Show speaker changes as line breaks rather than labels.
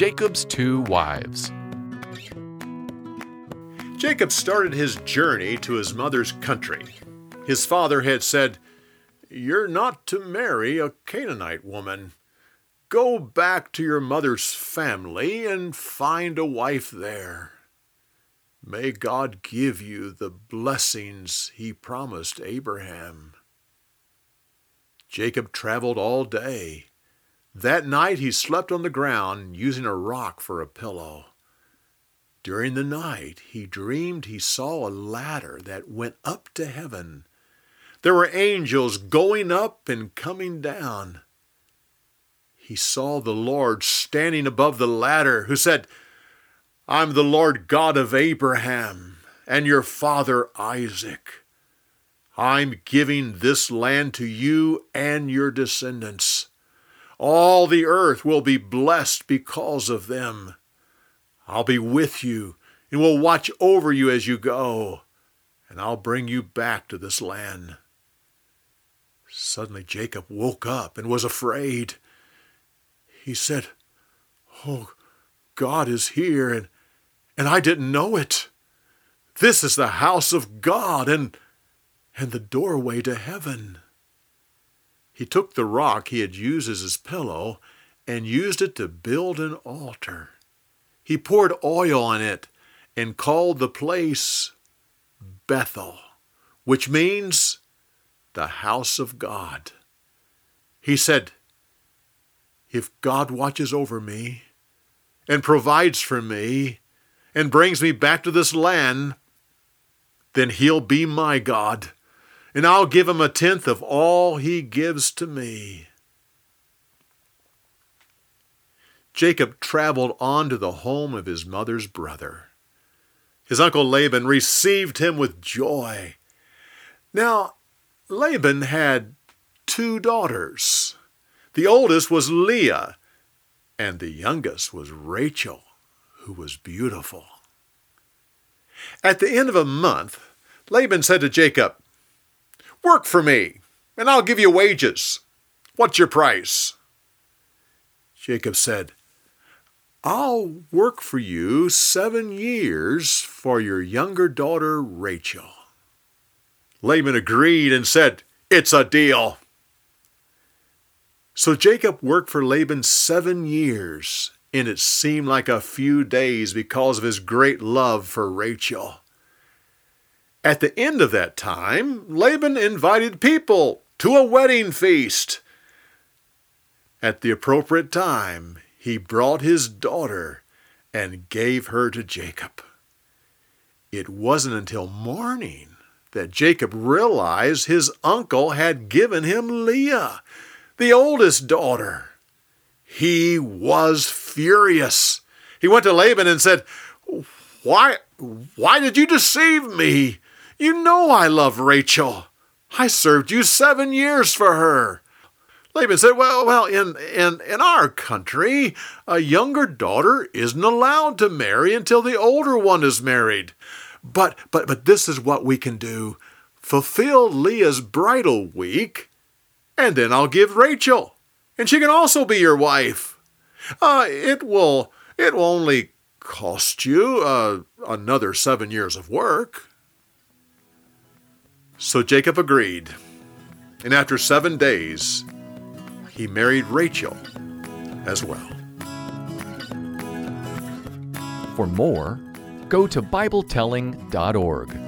Jacob's Two Wives.
Jacob started his journey to his mother's country. His father had said, You're not to marry a Canaanite woman. Go back to your mother's family and find a wife there. May God give you the blessings he promised Abraham. Jacob traveled all day. That night he slept on the ground using a rock for a pillow. During the night he dreamed he saw a ladder that went up to heaven. There were angels going up and coming down. He saw the Lord standing above the ladder, who said, I'm the Lord God of Abraham and your father Isaac. I'm giving this land to you and your descendants. All the earth will be blessed because of them. I'll be with you and will watch over you as you go, and I'll bring you back to this land. Suddenly Jacob woke up and was afraid. He said, Oh, God is here, and and I didn't know it. This is the house of God and, and the doorway to heaven. He took the rock he had used as his pillow and used it to build an altar. He poured oil on it and called the place Bethel, which means the house of God. He said, If God watches over me and provides for me and brings me back to this land, then he'll be my God, and I'll give him a tenth of all he gives to me. Jacob traveled on to the home of his mother's brother. His uncle Laban received him with joy. Now, Laban had two daughters. The oldest was Leah, and the youngest was Rachel who was beautiful. At the end of a month, Laban said to Jacob, Work for me, and I'll give you wages. What's your price? Jacob said, I'll work for you seven years for your younger daughter Rachel. Laban agreed and said, It's a deal. So Jacob worked for Laban seven years and it seemed like a few days because of his great love for Rachel. At the end of that time, Laban invited people to a wedding feast. At the appropriate time, he brought his daughter and gave her to Jacob. It wasn't until morning that Jacob realized his uncle had given him Leah, the oldest daughter. He was furious. He went to Laban and said, Why, why did you deceive me? You know I love Rachel. I served you seven years for her. Laban said, Well, well, in, in, in our country, a younger daughter isn't allowed to marry until the older one is married. But but but this is what we can do. Fulfill Leah's bridal week, and then I'll give Rachel and she can also be your wife. Uh, it will it will only cost you uh, another seven years of work. So Jacob agreed, and after seven days, he married Rachel as well.
For more, go to BibleTelling.org.